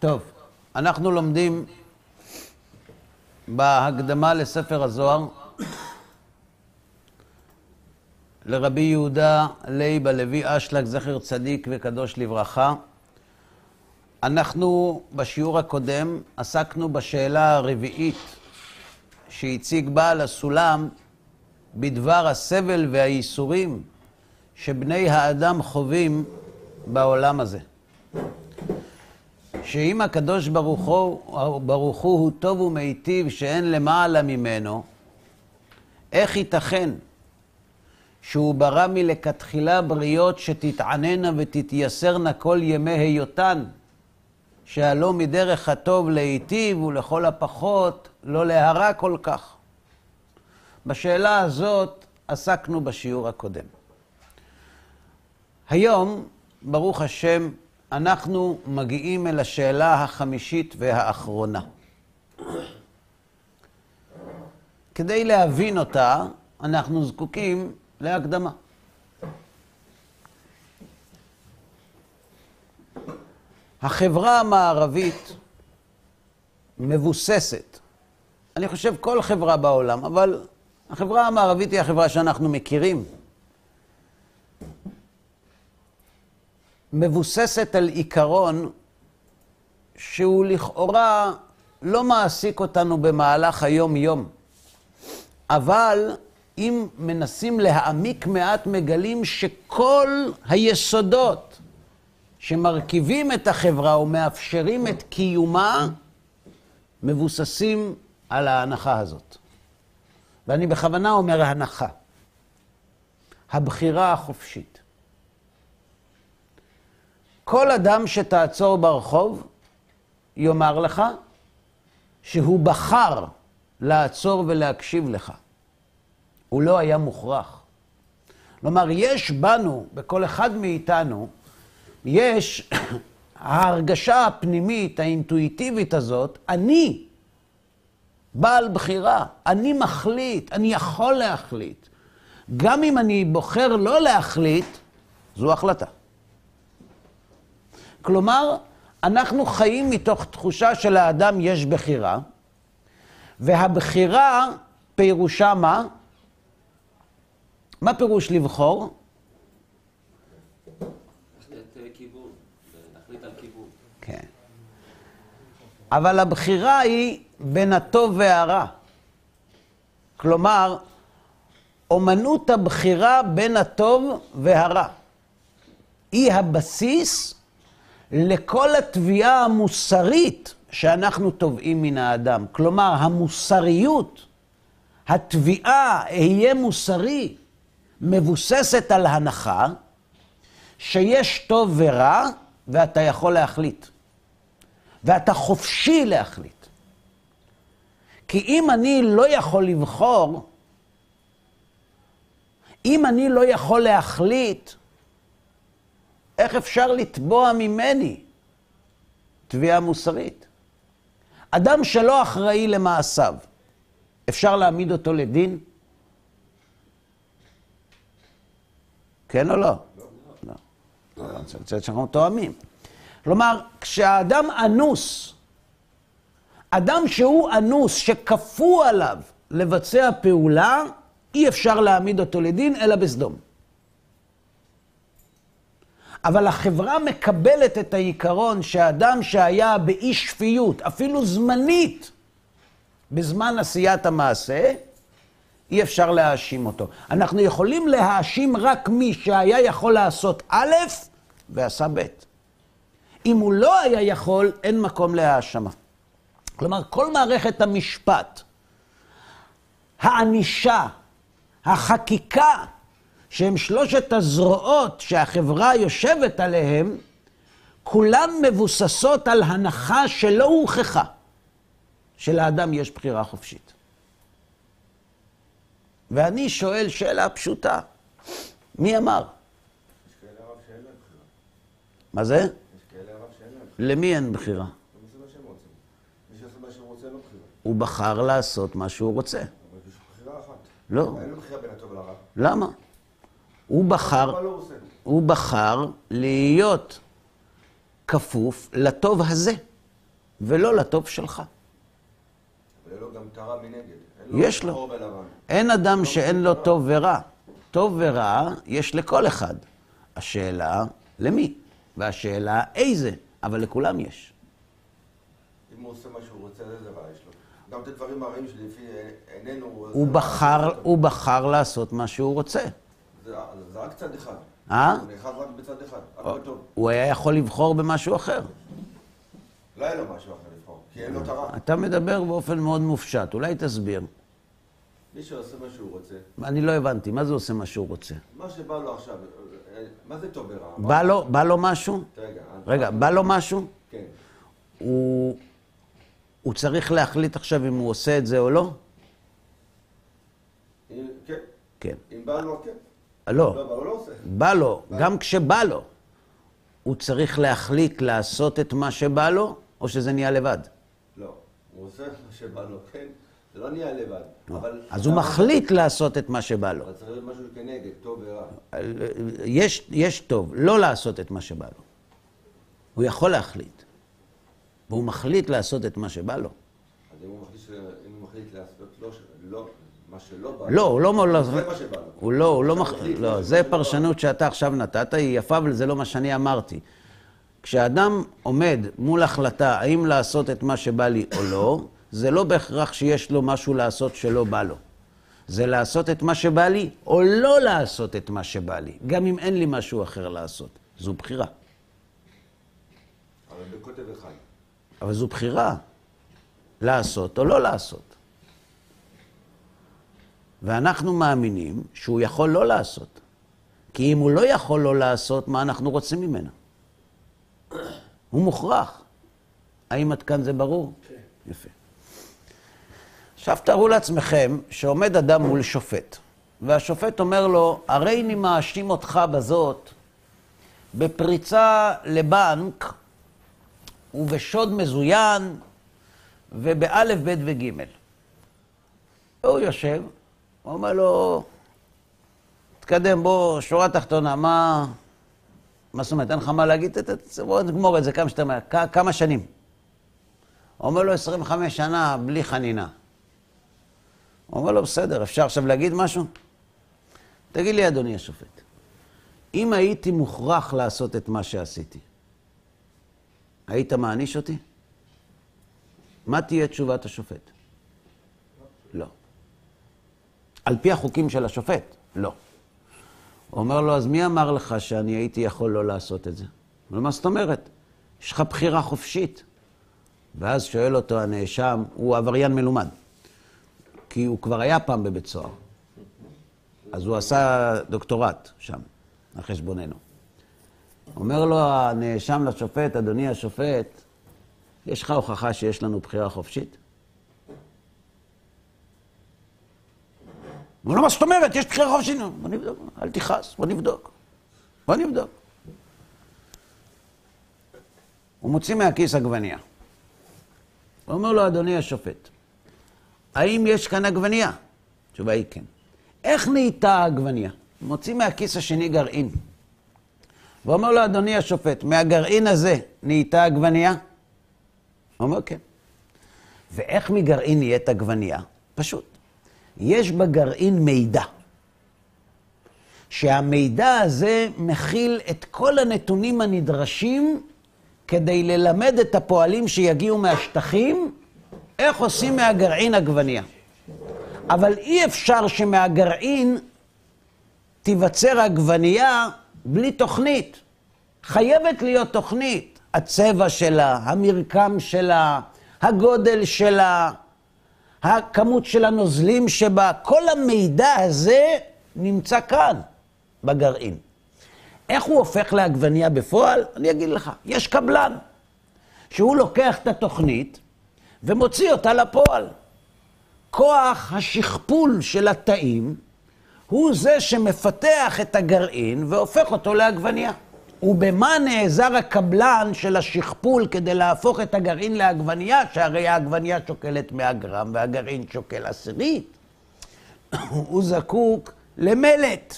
טוב, אנחנו לומדים בהקדמה לספר הזוהר לרבי יהודה לייב הלוי אשלג, זכר צדיק וקדוש לברכה. אנחנו בשיעור הקודם עסקנו בשאלה הרביעית שהציג בעל הסולם בדבר הסבל והייסורים שבני האדם חווים בעולם הזה. שאם הקדוש ברוך הוא, ברוך הוא הוא טוב ומיטיב שאין למעלה ממנו, איך ייתכן שהוא ברא מלכתחילה בריות שתתעננה ותתייסרנה כל ימי היותן, שהלא מדרך הטוב להיטיב ולכל הפחות לא להרע כל כך? בשאלה הזאת עסקנו בשיעור הקודם. היום, ברוך השם, אנחנו מגיעים אל השאלה החמישית והאחרונה. כדי להבין אותה, אנחנו זקוקים להקדמה. החברה המערבית מבוססת, אני חושב כל חברה בעולם, אבל החברה המערבית היא החברה שאנחנו מכירים. מבוססת על עיקרון שהוא לכאורה לא מעסיק אותנו במהלך היום-יום. אבל אם מנסים להעמיק מעט, מגלים שכל היסודות שמרכיבים את החברה ומאפשרים את קיומה, מבוססים על ההנחה הזאת. ואני בכוונה אומר הנחה. הבחירה החופשית. כל אדם שתעצור ברחוב יאמר לך שהוא בחר לעצור ולהקשיב לך. הוא לא היה מוכרח. כלומר, יש בנו, בכל אחד מאיתנו, יש ההרגשה הפנימית, האינטואיטיבית הזאת, אני בעל בחירה, אני מחליט, אני יכול להחליט. גם אם אני בוחר לא להחליט, זו החלטה. כלומר, אנחנו חיים מתוך תחושה שלאדם יש בחירה, והבחירה פירושה מה? מה פירוש לבחור? כן. אבל הבחירה היא בין הטוב והרע. כלומר, אומנות הבחירה בין הטוב והרע. היא הבסיס לכל התביעה המוסרית שאנחנו תובעים מן האדם. כלומר, המוסריות, התביעה, אהיה מוסרי, מבוססת על הנחה שיש טוב ורע, ואתה יכול להחליט. ואתה חופשי להחליט. כי אם אני לא יכול לבחור, אם אני לא יכול להחליט, איך אפשר לתבוע ממני תביעה מוסרית? אדם שלא אחראי למעשיו, אפשר להעמיד אותו לדין? כן או לא? לא. לא. אני רוצה שאנחנו תואמים. כלומר, כשהאדם אנוס, אדם שהוא אנוס, שכפו עליו לבצע פעולה, אי אפשר להעמיד אותו לדין, אלא בסדום. אבל החברה מקבלת את העיקרון שאדם שהיה באי שפיות, אפילו זמנית, בזמן עשיית המעשה, אי אפשר להאשים אותו. אנחנו יכולים להאשים רק מי שהיה יכול לעשות א' ועשה ב'. אם הוא לא היה יכול, אין מקום להאשמה. כלומר, כל מערכת המשפט, הענישה, החקיקה, שהם שלושת הזרועות שהחברה יושבת עליהן, כולן מבוססות על הנחה שלא הוכחה, שלאדם יש בחירה חופשית. ואני שואל שאלה פשוטה, מי אמר? מה זה? למי אין בחירה? הוא בחר לעשות מה שהוא רוצה. לא. למה? הוא בחר, הוא בחר להיות כפוף לטוב הזה. ולא לטוב שלך. לו גם טרה מנגד. יש לו. אין אדם שאין לו טוב ורע. טוב ורע יש לכל אחד. השאלה, למי? והשאלה, איזה? אבל לכולם יש. אם הוא עושה מה שהוא רוצה, איזה רע יש לו. גם את הדברים הרעים שלפי עינינו... הוא הוא בחר לעשות מה שהוא רוצה. זה רק צד אחד. אה? הוא נאחז רק בצד אחד. הכל טוב. הוא היה יכול לבחור במשהו אחר. לא היה לו משהו אחר לבחור, כי אין לו טרה. אתה מדבר באופן מאוד מופשט, אולי תסביר. מי שעושה מה שהוא רוצה, אני לא הבנתי, מה זה עושה מה שהוא רוצה? מה שבא לו עכשיו, אה, מה זה טוב ורע? בא לו, בא לו משהו? רגע, רגע, בא לו משהו? כן. הוא, הוא צריך להחליט עכשיו אם הוא עושה את זה או לא? כן. כן. אם בא לו, כן. לא, לא, לא עושה. בא לו, גם כשבא לו, הוא צריך להחליט לעשות את מה שבא לו, או שזה נהיה לבד? לא. הוא עושה מה שבא לו, כן. זה לא נהיה לבד. אבל... אז הוא מחליט לעשות את מה שבא לו. אבל צריך להיות משהו כנגד, טוב ורע. יש, יש טוב, לא לעשות את מה שבא לו. הוא יכול להחליט. והוא מחליט לעשות את מה שבא לו. אז אם הוא מחליט לעשות לא, לא, מה שלא בא לא, הוא לא... לא זה מה שבא. הוא לא, הוא לא לא, זה. פרשנות שאתה עכשיו נתת, היא יפה, אבל זה לא מה שאני אמרתי. כשאדם עומד מול החלטה האם לעשות את מה שבא לי או לא, זה לא בהכרח שיש לו משהו לעשות שלא בא לו. זה לעשות את מה שבא לי, או לא לעשות את מה שבא לי, גם אם אין לי משהו אחר לעשות. זו בחירה. אבל בקוטב אחד. אבל זו בחירה, לעשות או לא לעשות. ואנחנו מאמינים שהוא יכול לא לעשות. כי אם הוא לא יכול לא לעשות, מה אנחנו רוצים ממנו? הוא מוכרח. האם עד כאן זה ברור? כן. יפה. עכשיו תארו לעצמכם שעומד אדם מול שופט, והשופט אומר לו, הרי אני מאשים אותך בזאת בפריצה לבנק ובשוד מזוין ובאלף, בית וגימל. והוא יושב, הוא אומר לו, תתקדם, בוא, שורה תחתונה, מה... מה זאת אומרת, אין לך מה להגיד? בוא נגמור את זה כמה שאתה... מהר. כמה שנים? הוא אומר לו, 25 שנה בלי חנינה. הוא אומר לו, בסדר, אפשר עכשיו להגיד משהו? תגיד לי, אדוני השופט, אם הייתי מוכרח לעשות את מה שעשיתי, היית מעניש אותי? מה תהיה תשובת השופט? לא. על פי החוקים של השופט, לא. הוא אומר לו, אז מי אמר לך שאני הייתי יכול לא לעשות את זה? הוא אומר, מה זאת אומרת? יש לך בחירה חופשית. ואז שואל אותו הנאשם, הוא עבריין מלומד, כי הוא כבר היה פעם בבית סוהר. אז הוא עשה דוקטורט שם, על חשבוננו. אומר לו הנאשם לשופט, אדוני השופט, יש לך הוכחה שיש לנו בחירה חופשית? הוא אומר, מה זאת אומרת? יש בחירה חופשית? בוא נבדוק, אל תכעס, בוא נבדוק. בוא נבדוק. הוא מוציא מהכיס עגבנייה. הוא אומר לו, אדוני השופט, האם יש כאן עגבנייה? התשובה היא כן. איך נהייתה העגבנייה? מוציא מהכיס השני גרעין. ואומר לו, אדוני השופט, מהגרעין הזה נהייתה עגבנייה? הוא אומר, כן. ואיך מגרעין נהיית עגבנייה? פשוט. יש בגרעין מידע. שהמידע הזה מכיל את כל הנתונים הנדרשים כדי ללמד את הפועלים שיגיעו מהשטחים איך עושים מהגרעין עגבנייה. אבל אי אפשר שמהגרעין תיווצר עגבנייה בלי תוכנית. חייבת להיות תוכנית. הצבע שלה, המרקם שלה, הגודל שלה, הכמות של הנוזלים שבה, כל המידע הזה נמצא כאן, בגרעין. איך הוא הופך לעגבנייה בפועל? אני אגיד לך, יש קבלן, שהוא לוקח את התוכנית ומוציא אותה לפועל. כוח השכפול של התאים הוא זה שמפתח את הגרעין והופך אותו לעגבנייה. ובמה נעזר הקבלן של השכפול כדי להפוך את הגרעין לעגבנייה, שהרי העגבנייה שוקלת 100 גרם והגרעין שוקל עשירית? הוא זקוק למלט,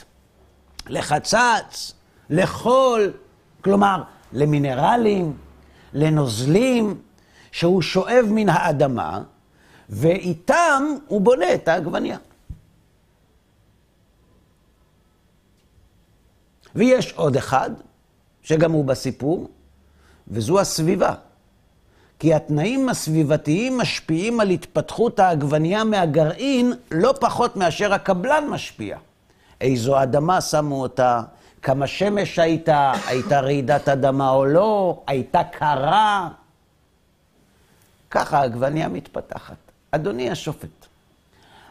לחצץ, לחול, כלומר למינרלים, לנוזלים, שהוא שואב מן האדמה, ואיתם הוא בונה את העגבניה. ויש עוד אחד, שגם הוא בסיפור, וזו הסביבה. כי התנאים הסביבתיים משפיעים על התפתחות העגבנייה מהגרעין לא פחות מאשר הקבלן משפיע. איזו אדמה שמו אותה, כמה שמש הייתה, הייתה רעידת אדמה או לא, הייתה קרה. ככה העגבנייה מתפתחת. אדוני השופט,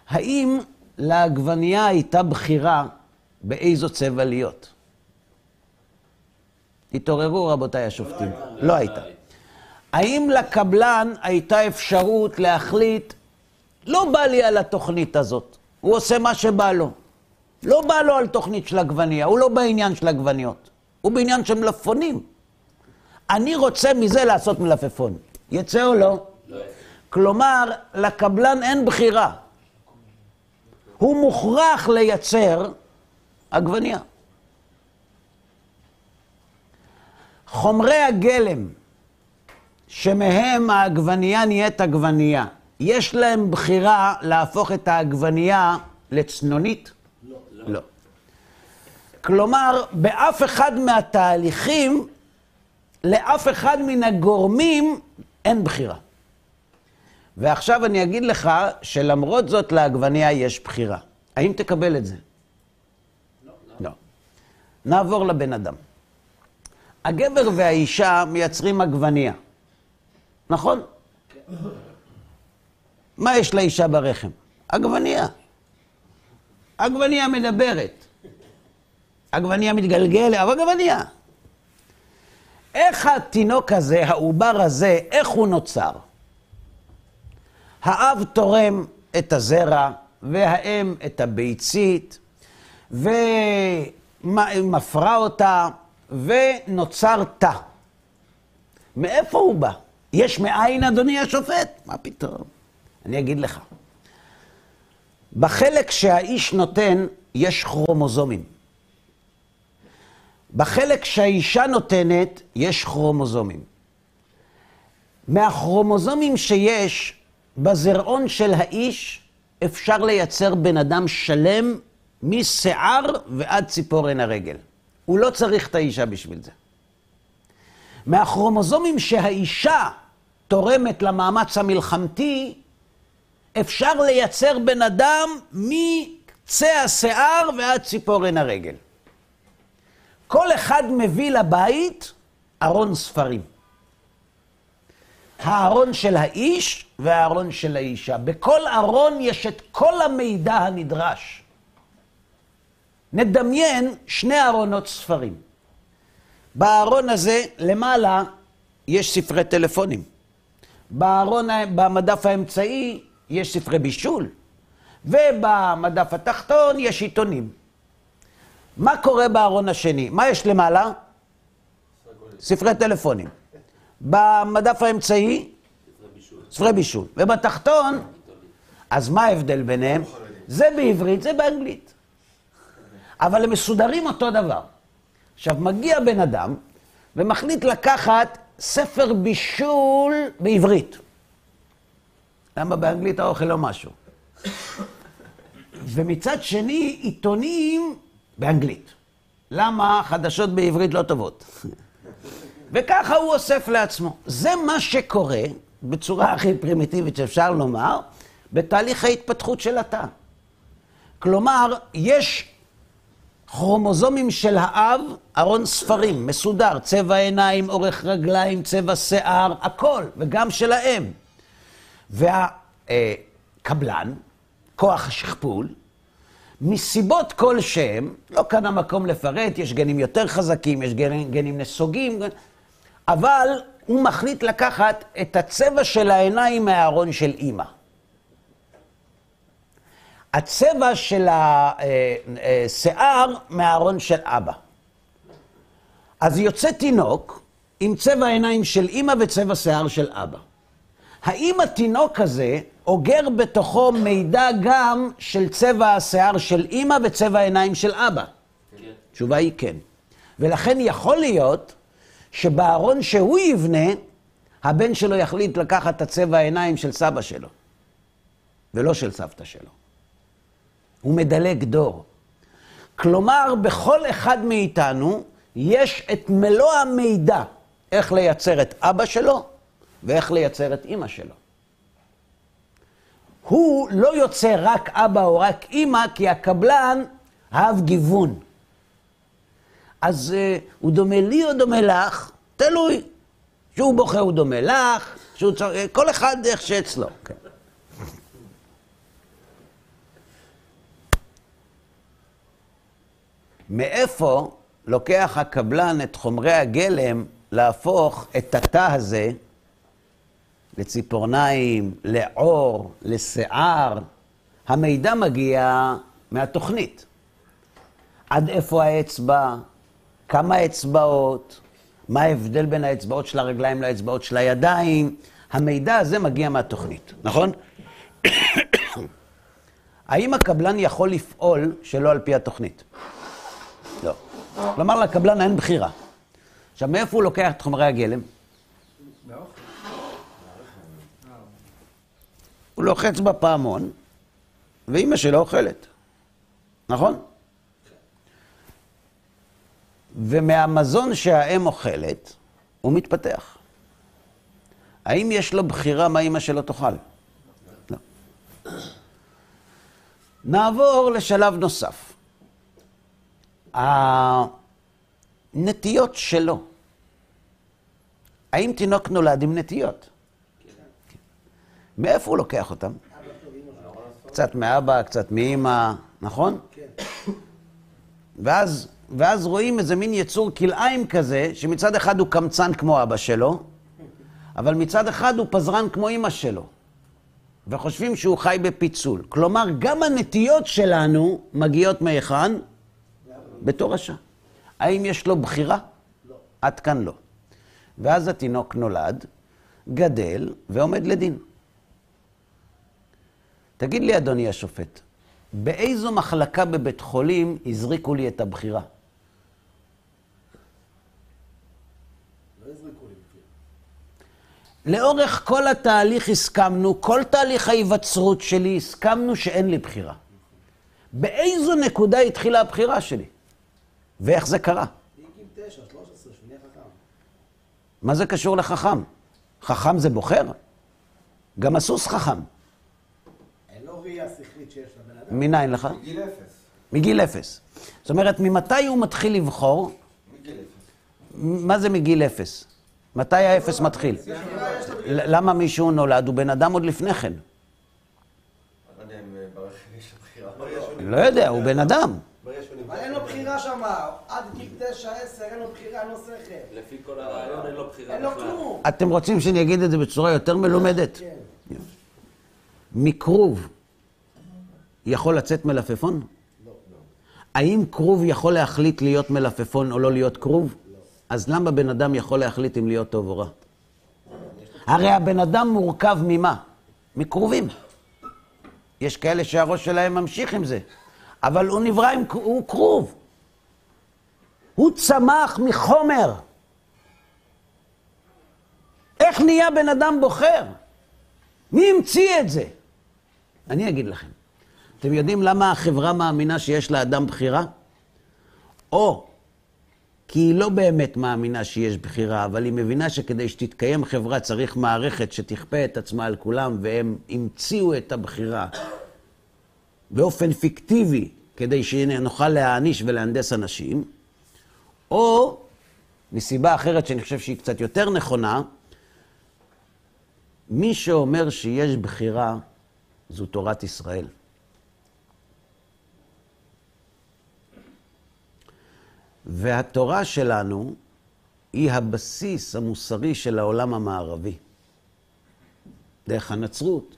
האם לעגבנייה הייתה בחירה באיזו צבע להיות? התעוררו רבותיי השופטים. לא הייתה. האם לקבלן הייתה אפשרות להחליט, לא בא לי על התוכנית הזאת, הוא עושה מה שבא לו. לא בא לו על תוכנית של עגבניה, הוא לא בעניין של עגבניות, הוא בעניין של מלפפונים. אני רוצה מזה לעשות מלפפון. יצא או לא? כלומר, לקבלן אין בחירה. הוא מוכרח לייצר עגבניה. חומרי הגלם שמהם העגבנייה נהיית עגבנייה, יש להם בחירה להפוך את העגבנייה לצנונית? לא. לא. כלומר, באף אחד מהתהליכים, לאף אחד מן הגורמים אין בחירה. ועכשיו אני אגיד לך שלמרות זאת לעגבנייה יש בחירה. האם תקבל את זה? לא. לא. נעבור לבן אדם. הגבר והאישה מייצרים עגבנייה. נכון? מה יש לאישה ברחם? עגבנייה. עגבנייה מדברת. עגבנייה מתגלגלת, אבל עגבנייה. איך התינוק הזה, העובר הזה, איך הוא נוצר? האב תורם את הזרע, והאם את הביצית, ומפרה אותה, ונוצר תא. מאיפה הוא בא? יש מאין, אדוני השופט? מה פתאום? אני אגיד לך. בחלק שהאיש נותן, יש כרומוזומים. בחלק שהאישה נותנת, יש כרומוזומים. מהכרומוזומים שיש בזרעון של האיש, אפשר לייצר בן אדם שלם משיער ועד ציפורן הרגל. הוא לא צריך את האישה בשביל זה. מהכרומוזומים שהאישה תורמת למאמץ המלחמתי, אפשר לייצר בן אדם מקצה השיער ועד ציפורן הרגל. כל אחד מביא לבית ארון ספרים. הארון של האיש והארון של האישה. בכל ארון יש את כל המידע הנדרש. נדמיין שני ארונות ספרים. בארון הזה למעלה יש ספרי טלפונים. בארון, במדף האמצעי יש ספרי בישול, ובמדף התחתון יש עיתונים. מה קורה בארון השני? מה יש למעלה? ספרי טלפונים. במדף האמצעי? ספרי בישול. ובתחתון? אז מה ההבדל ביניהם? זה בעברית, זה באנגלית. אבל הם מסודרים אותו דבר. עכשיו, מגיע בן אדם ומחליט לקחת ספר בישול בעברית. למה באנגלית האוכל לא משהו? ומצד שני, עיתונים באנגלית. למה חדשות בעברית לא טובות? וככה הוא אוסף לעצמו. זה מה שקורה, בצורה הכי פרימיטיבית שאפשר לומר, בתהליך ההתפתחות של התא. כלומר, יש כרומוזומים של האב, ארון ספרים, מסודר, צבע עיניים, אורך רגליים, צבע שיער, הכל, וגם של האם. והקבלן, כוח השכפול, מסיבות כלשהם, לא כאן המקום לפרט, יש גנים יותר חזקים, יש גנים, גנים נסוגים, אבל הוא מחליט לקחת את הצבע של העיניים מהארון של אימא. הצבע של השיער מהארון של אבא. אז יוצא תינוק עם צבע העיניים של אימא וצבע שיער של אבא. האם התינוק הזה אוגר בתוכו מידע גם של צבע השיער של אימא וצבע העיניים של אבא? כן. התשובה היא כן. ולכן יכול להיות שבארון שהוא יבנה, הבן שלו יחליט לקחת את הצבע העיניים של סבא שלו, ולא של סבתא שלו. הוא מדלג דור. כלומר, בכל אחד מאיתנו יש את מלוא המידע איך לייצר את אבא שלו ואיך לייצר את אימא שלו. הוא לא יוצר רק אבא או רק אימא, כי הקבלן אהב גיוון. אז uh, הוא דומה לי או דומה לך? תלוי. שהוא בוחר הוא דומה לך, שהוא צר... כל אחד איך שאצלו. כן. מאיפה לוקח הקבלן את חומרי הגלם להפוך את התא הזה לציפורניים, לעור, לשיער? המידע מגיע מהתוכנית. עד איפה האצבע, כמה אצבעות, מה ההבדל בין האצבעות של הרגליים לאצבעות של הידיים. המידע הזה מגיע מהתוכנית, נכון? האם הקבלן יכול לפעול שלא על פי התוכנית? כלומר, לקבלן אין בחירה. עכשיו, מאיפה הוא לוקח את חומרי הגלם? הוא לוחץ בפעמון, ואימא שלו אוכלת, נכון? ומהמזון שהאם אוכלת, הוא מתפתח. האם יש לו בחירה מה אימא שלו תאכל? לא. נעבור לשלב נוסף. הנטיות שלו. האם תינוק נולד עם נטיות? כן. מאיפה הוא לוקח אותם? קצת מאבא, קצת מאימא, נכון? כן. ואז ואז רואים איזה מין יצור כלאיים כזה, שמצד אחד הוא קמצן כמו אבא שלו, אבל מצד אחד הוא פזרן כמו אימא שלו. וחושבים שהוא חי בפיצול. כלומר, גם הנטיות שלנו מגיעות מהיכן? בתור רשע. האם יש לו בחירה? לא. עד כאן לא. ואז התינוק נולד, גדל ועומד לדין. תגיד לי, אדוני השופט, באיזו מחלקה בבית חולים הזריקו לי את הבחירה? לאורך כל התהליך הסכמנו, כל תהליך ההיווצרות שלי, הסכמנו שאין לי בחירה. באיזו נקודה התחילה הבחירה שלי? ואיך זה קרה? מה זה קשור לחכם? חכם זה בוחר? גם הסוס חכם. אין לו ראייה שכלית שיש לבן אדם. מניין לך? מגיל אפס. מגיל אפס. זאת אומרת, ממתי הוא מתחיל לבחור? מגיל אפס. מה זה מגיל אפס? מתי האפס מתחיל? למה מישהו נולד? הוא בן אדם עוד לפני כן. לא יודע. לא הוא בן אדם. אבל אין לו בחירה שם, עד גיל תשע, עשר, אין לו בחירה, אין לו שכל. לפי כל הרעיון אין לו בחירה אין לו. כלום. אתם רוצים שאני אגיד את זה בצורה יותר מלומדת? כן. מכרוב יכול לצאת מלפפון? האם כרוב יכול להחליט להיות מלפפון או לא להיות כרוב? אז למה בן אדם יכול להחליט אם להיות טוב או רע? הרי הבן אדם מורכב ממה? מכרובים. יש כאלה שהראש שלהם ממשיך עם זה, אבל הוא נברא עם, הוא כרוב. הוא צמח מחומר. איך נהיה בן אדם בוחר? מי המציא את זה? אני אגיד לכם. אתם יודעים למה החברה מאמינה שיש לאדם בחירה? או כי היא לא באמת מאמינה שיש בחירה, אבל היא מבינה שכדי שתתקיים חברה צריך מערכת שתכפה את עצמה על כולם, והם המציאו את הבחירה באופן פיקטיבי, כדי שנוכל להעניש ולהנדס אנשים, או מסיבה אחרת שאני חושב שהיא קצת יותר נכונה, מי שאומר שיש בחירה זו תורת ישראל. והתורה שלנו היא הבסיס המוסרי של העולם המערבי, דרך הנצרות.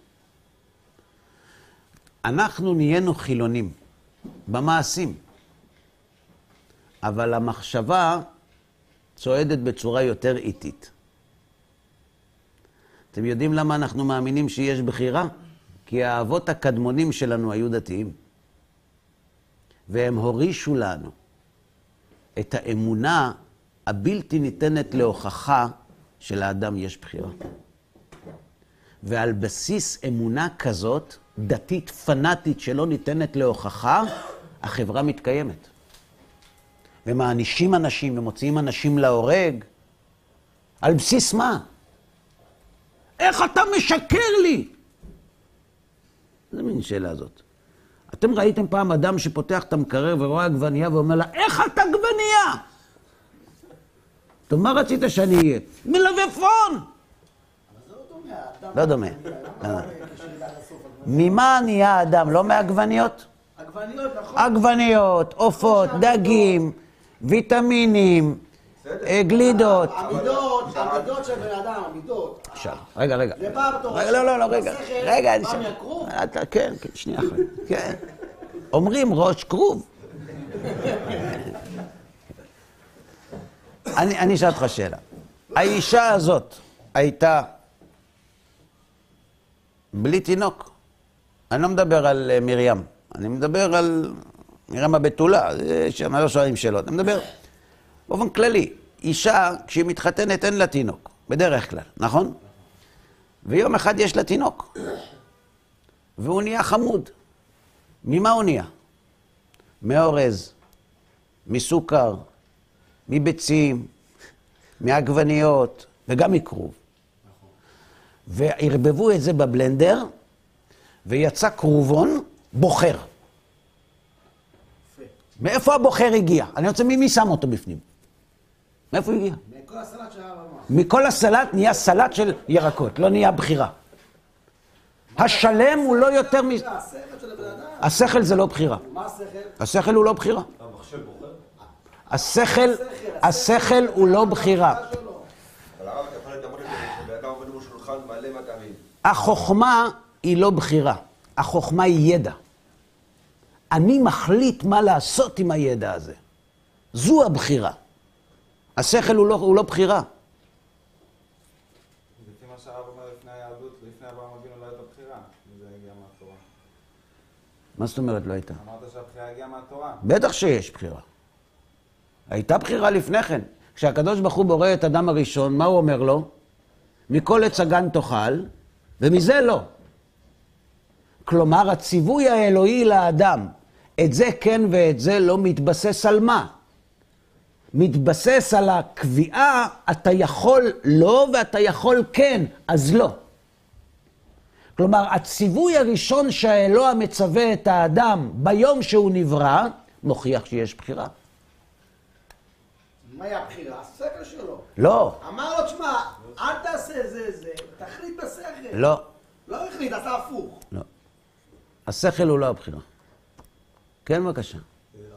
אנחנו נהיינו חילונים במעשים, אבל המחשבה צועדת בצורה יותר איטית. אתם יודעים למה אנחנו מאמינים שיש בחירה? כי האבות הקדמונים שלנו היו דתיים, והם הורישו לנו את האמונה הבלתי ניתנת להוכחה שלאדם יש בחירה. ועל בסיס אמונה כזאת, דתית פנאטית שלא ניתנת להוכחה, החברה מתקיימת. ומענישים אנשים ומוציאים אנשים להורג. על בסיס מה? איך אתה משקר לי? איזה מין שאלה זאת? אתם ראיתם פעם אדם שפותח את המקרר ורואה עגבנייה ואומר לה, איך את עגבנייה? טוב, מה רצית שאני אהיה? מלבפון! לא דומה. ממה נהיה האדם? לא מעגבניות? עגבניות, נכון. עגבניות, עופות, דגים, ויטמינים, אה, גלידות. המידות, המידות של בן אדם, המידות. עכשיו, רגע, רגע. זה בא בתור... רגע, לא, לא, לא, רגע. רגע, אני בא כן, כן, שנייה אחת. כן. אומרים ראש כרוב. אני אשאל אותך שאלה. האישה הזאת הייתה בלי תינוק. אני לא מדבר על אה, מרים, אני מדבר על מרים הבתולה, שם לא שואלים שאלות. אני מדבר באופן כללי. אישה, כשהיא מתחתנת, אין לה תינוק, בדרך כלל, נכון? ויום אחד יש לה תינוק, והוא נהיה חמוד. ממה הוא נהיה? מאורז, מסוכר, מביצים, מעגבניות וגם מכרוב. וערבבו את זה בבלנדר, ויצא כרובון בוחר. מאיפה הבוחר הגיע? אני רוצה, מי, שם אותו בפנים? מאיפה הוא הגיע? מכל הסלט במוח. מכל הסלט נהיה סלט של ירקות, לא נהיה בחירה. השלם הוא לא יותר מ... השכל של הבן אדם. השכל זה לא בחירה. מה השכל? השכל הוא לא בחירה. השכל, השכל הוא לא בחירה. החוכמה היא לא בחירה, החוכמה היא ידע. אני מחליט מה לעשות עם הידע הזה. זו הבחירה. השכל הוא לא, הוא לא בחירה. לפי מה שהרב אומר לפני היהדות, לפני אברהם אבינו לא הייתה בחירה, אם זה הגיע מהתורה. מה זאת אומרת לא הייתה? אמרת שהבחירה הגיעה מהתורה. בטח שיש בחירה. הייתה בחירה לפני כן. כשהקדוש ברוך הוא בורא את אדם הראשון, מה הוא אומר לו? מכל עץ הגן תאכל, ומזה לא. כלומר, הציווי האלוהי לאדם, את זה כן ואת זה לא, מתבסס על מה? מתבסס על הקביעה, אתה יכול לא ואתה יכול כן, אז לא. כלומר, הציווי הראשון שהאלוה מצווה את האדם ביום שהוא נברא, מוכיח שיש בחירה. מהי הבחירה? השכל שלו. לא, אמר לו, תשמע, אל תעשה זה זה, תחליט בשכל. לא, לא החליט, עשה הפוך. השכל הוא לא הבחירה. כן, בבקשה.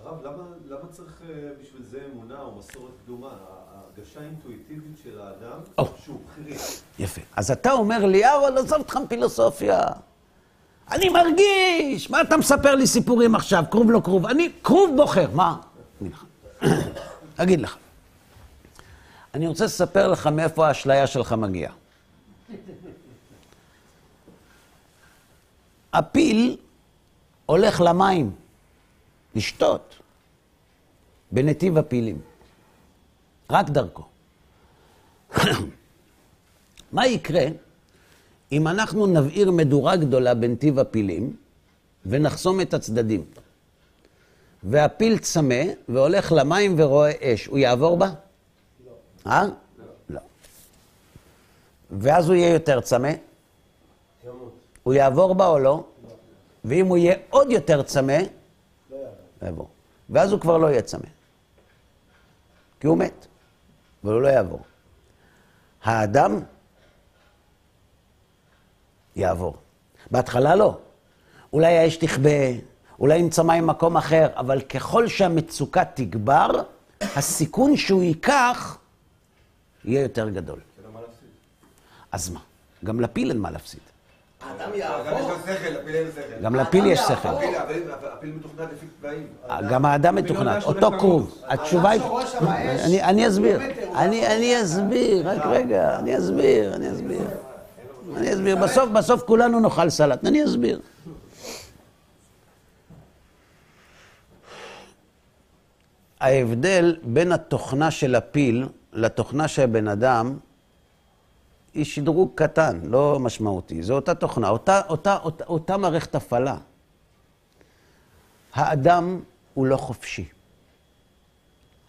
הרב, למה, למה צריך אה, בשביל זה אמונה או מסורת קדומה? ההרגשה האינטואיטיבית של האדם, או. שהוא בחירי. יפה. אז אתה אומר לי, אהרון, עזוב אותך מפילוסופיה. אני מרגיש, מה אתה מספר לי סיפורים עכשיו, כרוב לא כרוב? אני כרוב בוחר, מה? לך. אגיד לך. אני רוצה לספר לך מאיפה האשליה שלך מגיעה. הפיל הולך למים, לשתות, בנתיב הפילים. רק דרכו. מה יקרה אם אנחנו נבעיר מדורה גדולה בנתיב הפילים ונחסום את הצדדים? והפיל צמא והולך למים ורואה אש, הוא יעבור בה? לא. אה? לא. ואז הוא יהיה יותר צמא? הוא יעבור בה או לא? ואם הוא יהיה עוד יותר צמא? לא יעבור. ואז הוא כבר לא יהיה צמא. כי הוא מת, אבל הוא לא יעבור. האדם יעבור. בהתחלה לא. אולי האש תכבה, אולי נמצא מים במקום אחר, אבל ככל שהמצוקה תגבר, הסיכון שהוא ייקח יהיה יותר גדול. אז מה? גם לפיל אין מה להפסיד. האדם גם יש יעבור. גם לפיל יש שכל. הפיל, מתוכנן לפי צבעים. גם האדם מתוכנן, אותו כרוב. התשובה היא... אני- אסביר. הוא אני אני אסביר, רק רגע, אני אסביר, אני אסביר. אני אסביר. בסוף, בסוף כולנו נאכל סלט. אני אסביר. ההבדל בין התוכנה של הפיל לתוכנה של בן אדם היא שדרוג קטן, לא משמעותי. זו אותה תוכנה, אותה, אותה, אותה, אותה מערכת הפעלה. האדם הוא לא חופשי.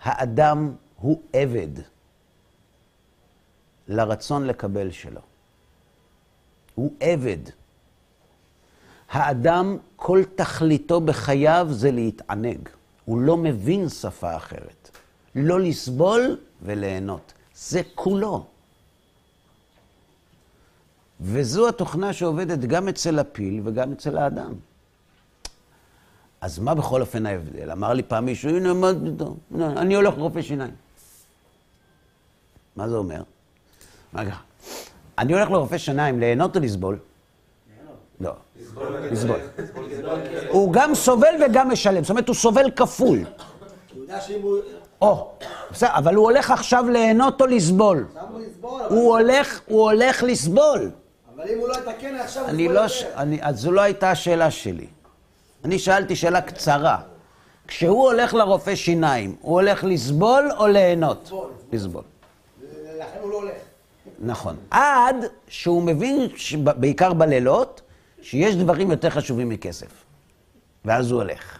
האדם הוא עבד לרצון לקבל שלו. הוא עבד. האדם, כל תכליתו בחייו זה להתענג. הוא לא מבין שפה אחרת. לא לסבול וליהנות. זה כולו. וזו התוכנה שעובדת גם אצל הפיל וגם אצל האדם. אז מה בכל אופן ההבדל? אמר לי פעם מישהו, הנה, מה פתאום? הנה, אני הולך לרופא שיניים. מה זה אומר? רגע, אני הולך לרופא שיניים ליהנות או לסבול? לא, לסבול. הוא גם סובל וגם משלם, זאת אומרת, הוא סובל כפול. או, בסדר, אבל הוא הולך עכשיו ליהנות או לסבול? הוא הולך, הוא הולך לסבול. אבל אם הוא לא יתקן עכשיו, הוא אני יסבול לא. ש- אני, אז זו לא הייתה השאלה שלי. אני שאלתי שאלה קצרה. כשהוא הולך לרופא שיניים, הוא הולך לסבול או ליהנות? לסבול. לסבול. לכן הוא לא הולך. נכון. עד שהוא מבין, בעיקר בלילות, שיש דברים יותר חשובים מכסף. ואז הוא הולך.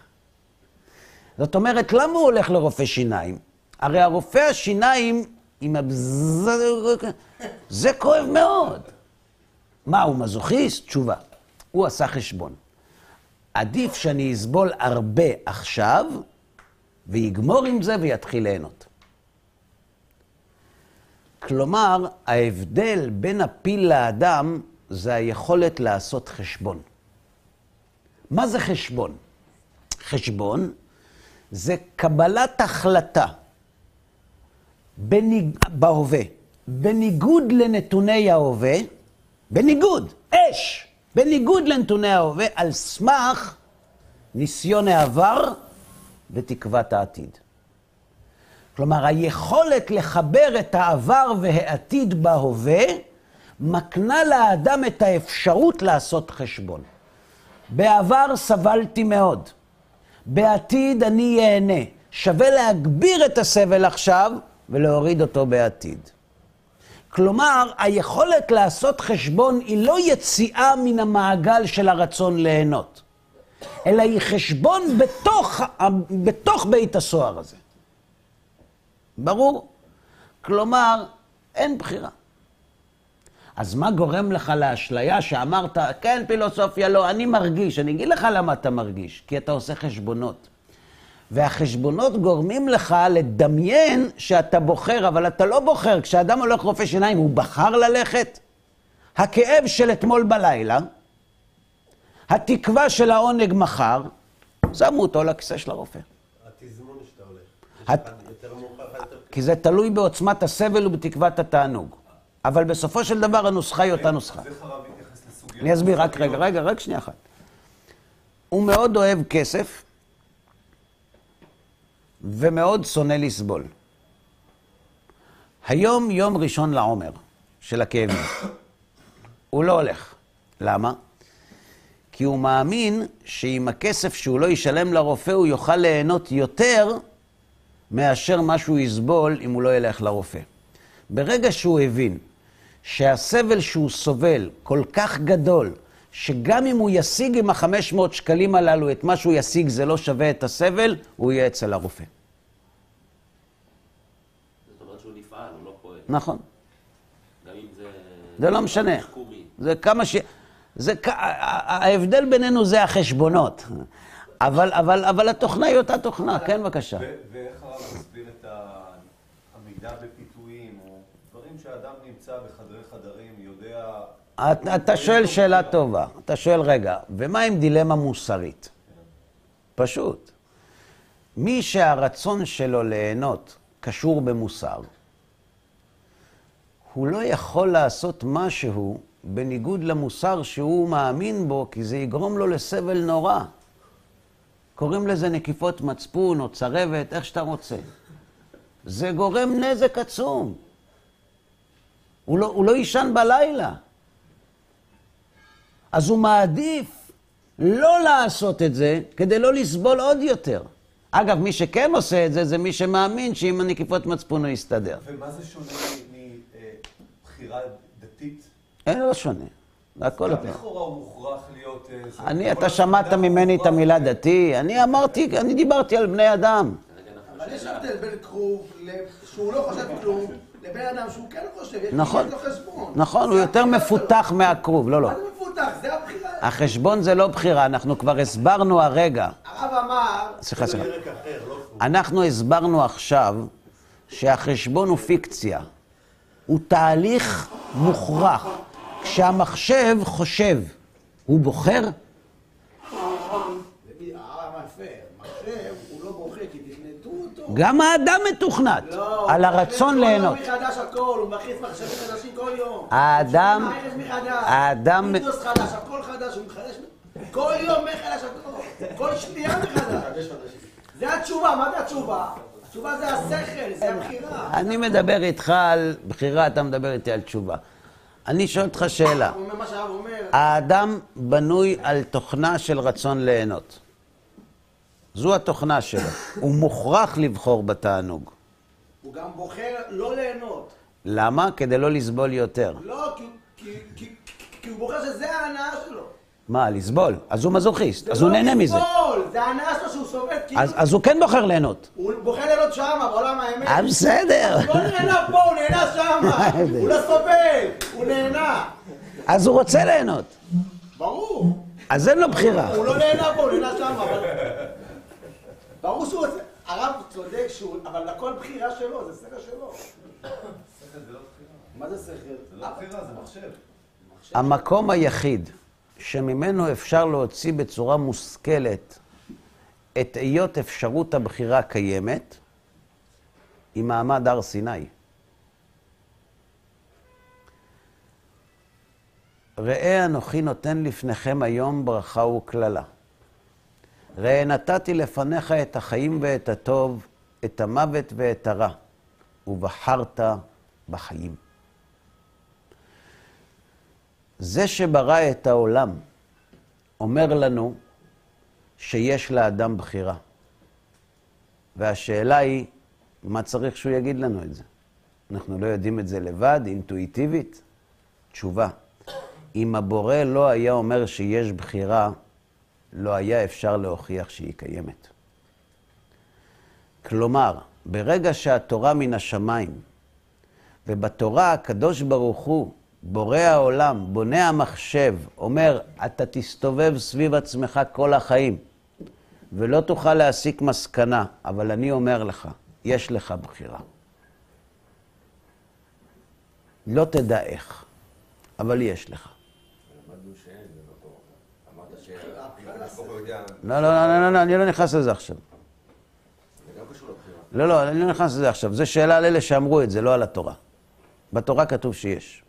זאת אומרת, למה הוא הולך לרופא שיניים? הרי הרופא השיניים עם הבז... זה כואב מאוד. מה, הוא מזוכיסט? תשובה. הוא עשה חשבון. עדיף שאני אסבול הרבה עכשיו, ויגמור עם זה ויתחיל ליהנות. כלומר, ההבדל בין הפיל לאדם זה היכולת לעשות חשבון. מה זה חשבון? חשבון זה קבלת החלטה בניג... בהווה, בניגוד לנתוני ההווה, בניגוד, אש, בניגוד לנתוני ההווה, על סמך ניסיון העבר ותקוות העתיד. כלומר, היכולת לחבר את העבר והעתיד בהווה, מקנה לאדם את האפשרות לעשות חשבון. בעבר סבלתי מאוד, בעתיד אני ייהנה. שווה להגביר את הסבל עכשיו ולהוריד אותו בעתיד. כלומר, היכולת לעשות חשבון היא לא יציאה מן המעגל של הרצון ליהנות, אלא היא חשבון בתוך, בתוך בית הסוהר הזה. ברור? כלומר, אין בחירה. אז מה גורם לך לאשליה שאמרת, כן, פילוסופיה, לא, אני מרגיש. אני אגיד לך למה אתה מרגיש, כי אתה עושה חשבונות. והחשבונות גורמים לך לדמיין שאתה בוחר, אבל אתה לא בוחר. כשאדם הולך רופא שיניים, הוא בחר ללכת? הכאב של אתמול בלילה, התקווה של העונג מחר, שמו אותו לכיסא של הרופא. התזמון שאתה. הת-. כי זה תלוי בעוצמת הסבל ובתקוות התענוג. אבל בסופו של דבר הנוסחה היא אותה נוסחה. אני אסביר, רק רגע, רגע, רק שנייה אחת. הוא מאוד אוהב כסף, ומאוד שונא לסבול. היום יום ראשון לעומר של הכאבים. הוא לא הולך. למה? כי הוא מאמין שעם הכסף שהוא לא ישלם לרופא, הוא יוכל ליהנות יותר מאשר מה שהוא יסבול אם הוא לא ילך לרופא. ברגע שהוא הבין שהסבל שהוא סובל כל כך גדול, שגם אם הוא ישיג עם ה-500 שקלים הללו את מה שהוא ישיג זה לא שווה את הסבל, הוא יהיה אצל הרופא. זאת אומרת שהוא נפעל, הוא לא פועל. נכון. גם אם זה... זה לא משנה. זה כמה ש... זה... ההבדל בינינו זה החשבונות. אבל, אבל, אבל התוכנה היא אותה תוכנה, כן, בבקשה. ואיך הרב מסביר את העמידה בפיתויים, או דברים שאדם נמצא בחדרי חדרים, יודע... אתה, שואל שאלה טובה. אתה שואל, רגע, ומה עם דילמה מוסרית? פשוט. מי שהרצון שלו ליהנות קשור במוסר, הוא לא יכול לעשות משהו בניגוד למוסר שהוא מאמין בו, כי זה יגרום לו לסבל נורא. קוראים לזה נקיפות מצפון או צרבת, איך שאתה רוצה. זה גורם נזק עצום. הוא לא, הוא לא יישן בלילה. אז הוא מעדיף לא לעשות את זה כדי לא לסבול עוד יותר. אגב, מי שכן עושה את זה, זה מי שמאמין שעם הנקיפות מצפון הוא יסתדר. ומה זה שונה מבחירה דתית? אין, לא שונה. זה הכל אותו. לכאורה הוא מוכרח להיות... אה, אני, אתה שמעת ממני את המילה להיות- דתי? אני אמרתי, אני דיברתי על בני אדם. אבל יש. הבדל בין כרוב שהוא לא חושב כלום, לבין אדם שהוא כן חושב, יש נכון. לו חשבון. נכון, הוא זה יותר מפותח שלו. מהכרוב. לא, לא. מה זה מפותח? זה הבחירה. החשבון זה לא בחירה, אנחנו כבר הסברנו הרגע. הרב אמר, סליחה, סליחה. לא. אנחנו הסברנו עכשיו שהחשבון הוא פיקציה. הוא תהליך מוכרח. כשהמחשב חושב, הוא בוחר? הרב יפה, מחשב הוא לא בוכה כי תכנתו אותו. גם האדם מתוכנת לא, על הרצון ליהנות. כל יום מחדש הכל, הוא מכניס מחשבים חדשים כל יום. האדם-. האדם- וידאוס חדש, הכל חדש, הוא מחדש כל יום מחדש הכל. כל שנייה מחדש. זה התשובה, מה זה התשובה? התשובה זה השכל, זה הבחירה. אני מדבר איתך על בחירה, אתה מדבר איתי על תשובה. אני שואל אותך שאלה. הוא אומר מה שהרב אומר, האדם בנוי על תוכנה של רצון ליהנות. זו התוכנה שלו. הוא מוכרח לבחור בתענוג. הוא גם בוחר לא ליהנות. למה? כדי לא לסבול יותר. לא, כי- כי- כי- כי הוא בוחר שזה ההנאה שלו. מה, לסבול? אז הוא מזוכיסט, זה אז הוא לא נהנה מזה. לסבול, זה ההנאה שלו שהוא סובל, כאילו, אז הוא כן בוחר ליהנות. הוא בוחר ליהנות שמה, בעולם האמת. אה, בסדר. הוא לא נהנה פה, הוא נהנה שמה. הוא לא סובל, הוא נהנה. אז הוא רוצה ליהנות. ברור. אז אין לו בחירה. הוא לא נהנה פה, הוא נהנה שמה. ברור שהוא רוצה... הרב צודק שהוא... אבל הכל בחירה שלו, זה שכל שלו. שכל זה לא בחירה. מה זה שכל? זה לא בחירה, זה מחשב. המקום היחיד שממנו אפשר להוציא בצורה מושכלת את היות אפשרות הבחירה קיימת, היא מעמד הר סיני. ראה אנוכי נותן לפניכם היום ברכה וקללה. ראה נתתי לפניך את החיים ואת הטוב, את המוות ואת הרע, ובחרת בחיים. זה שברא את העולם אומר לנו שיש לאדם בחירה. והשאלה היא, מה צריך שהוא יגיד לנו את זה? אנחנו לא יודעים את זה לבד, אינטואיטיבית? תשובה, אם הבורא לא היה אומר שיש בחירה, לא היה אפשר להוכיח שהיא קיימת. כלומר, ברגע שהתורה מן השמיים, ובתורה הקדוש ברוך הוא, בורא העולם, בונה המחשב, אומר, אתה תסתובב סביב עצמך כל החיים, ולא תוכל להסיק מסקנה, אבל אני אומר לך, יש לך בחירה. לא תדע איך, אבל יש לך. למדנו שאין, זה לא טוב. אמרת שהקדוש ברוך הוא יודע, לא, לא, לא, לא, לא, אני לא נכנס לזה עכשיו. לא, לא, אני לא נכנס לזה עכשיו. זו שאלה על אלה שאמרו את זה, לא על התורה. בתורה כתוב שיש.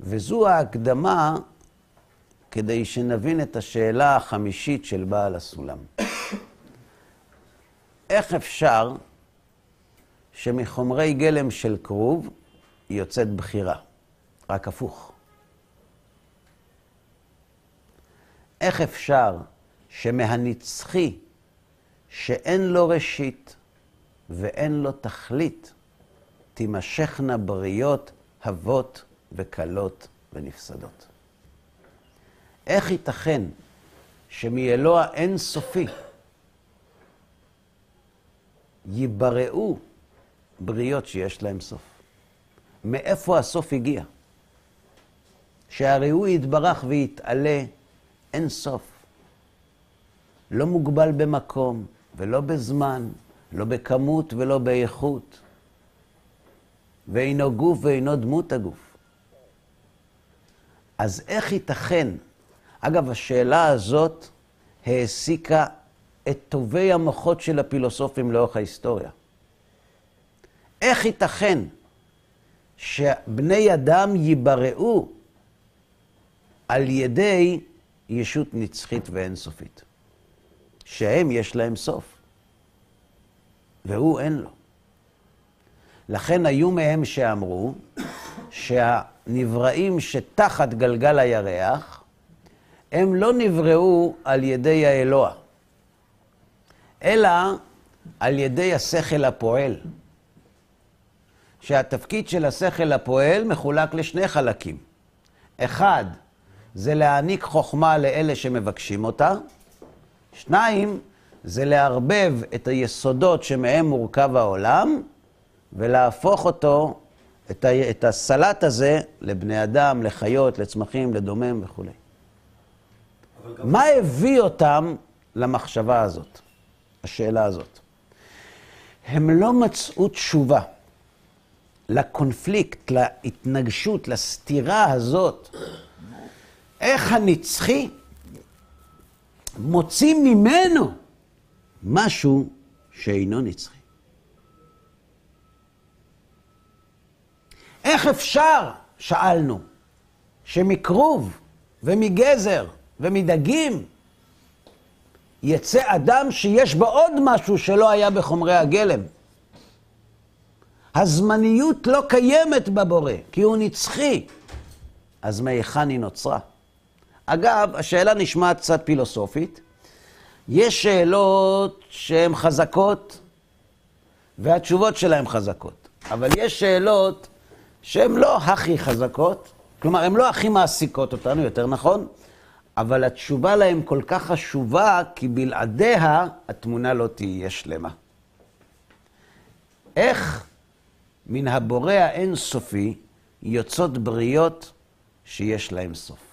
וזו ההקדמה כדי שנבין את השאלה החמישית של בעל הסולם. איך אפשר שמחומרי גלם של כרוב יוצאת בחירה? רק הפוך. איך אפשר שמהנצחי שאין לו ראשית ואין לו תכלית, תימשכנה בריות הבות וקלות ונפסדות. איך ייתכן שמאלוה אין סופי ייבראו בריות שיש להם סוף? מאיפה הסוף הגיע? שהרי הוא יתברך ויתעלה אין סוף. לא מוגבל במקום ולא בזמן, לא בכמות ולא באיכות. ואינו גוף ואינו דמות הגוף. אז איך ייתכן? אגב, השאלה הזאת העסיקה את טובי המוחות של הפילוסופים לאורך ההיסטוריה. איך ייתכן שבני אדם ייבראו על ידי ישות נצחית ואינסופית? שהם יש להם סוף, והוא אין לו. לכן היו מהם שאמרו שהנבראים שתחת גלגל הירח, הם לא נבראו על ידי האלוה, אלא על ידי השכל הפועל, שהתפקיד של השכל הפועל מחולק לשני חלקים. אחד, זה להעניק חוכמה לאלה שמבקשים אותה. שניים, זה לערבב את היסודות שמהם מורכב העולם, ולהפוך אותו, את, ה, את הסלט הזה, לבני אדם, לחיות, לצמחים, לדומם וכולי. מה הביא אותם למחשבה הזאת, השאלה הזאת? הם לא מצאו תשובה לקונפליקט, להתנגשות, לסתירה הזאת. איך הנצחי מוציא ממנו משהו שאינו נצחי. איך אפשר, שאלנו, שמכרוב ומגזר ומדגים יצא אדם שיש בו עוד משהו שלא היה בחומרי הגלם? הזמניות לא קיימת בבורא, כי הוא נצחי. אז מהיכן היא נוצרה? אגב, השאלה נשמעת קצת פילוסופית. יש שאלות שהן חזקות, והתשובות שלהן חזקות. אבל יש שאלות שהן לא הכי חזקות, כלומר, הן לא הכי מעסיקות אותנו, יותר נכון, אבל התשובה להן כל כך חשובה, כי בלעדיה התמונה לא תהיה שלמה. איך מן הבורא האינסופי יוצאות בריות שיש להן סוף?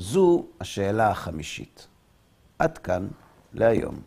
זו השאלה החמישית. עד כאן להיום.